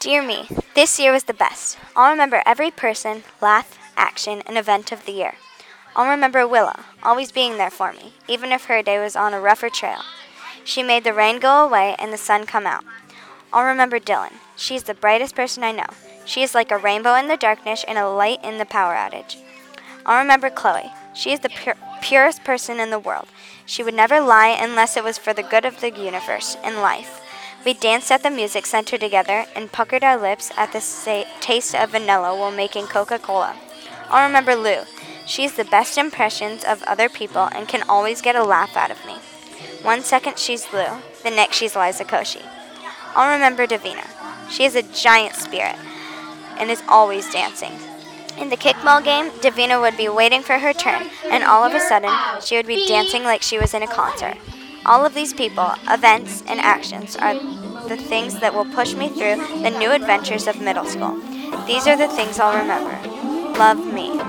Dear me, this year was the best. I'll remember every person, laugh, action, and event of the year. I'll remember Willa, always being there for me, even if her day was on a rougher trail. She made the rain go away and the sun come out. I'll remember Dylan. She is the brightest person I know. She is like a rainbow in the darkness and a light in the power outage. I'll remember Chloe. She is the pure, purest person in the world. She would never lie unless it was for the good of the universe and life. We danced at the music center together and puckered our lips at the sa- taste of vanilla while making Coca Cola. I'll remember Lou. She's the best impressions of other people and can always get a laugh out of me. One second she's Lou, the next she's Liza Koshy. I'll remember Davina. She is a giant spirit and is always dancing. In the kickball game, Davina would be waiting for her turn, and all of a sudden, she would be dancing like she was in a concert. All of these people, events, and actions are the things that will push me through the new adventures of middle school. These are the things I'll remember. Love me.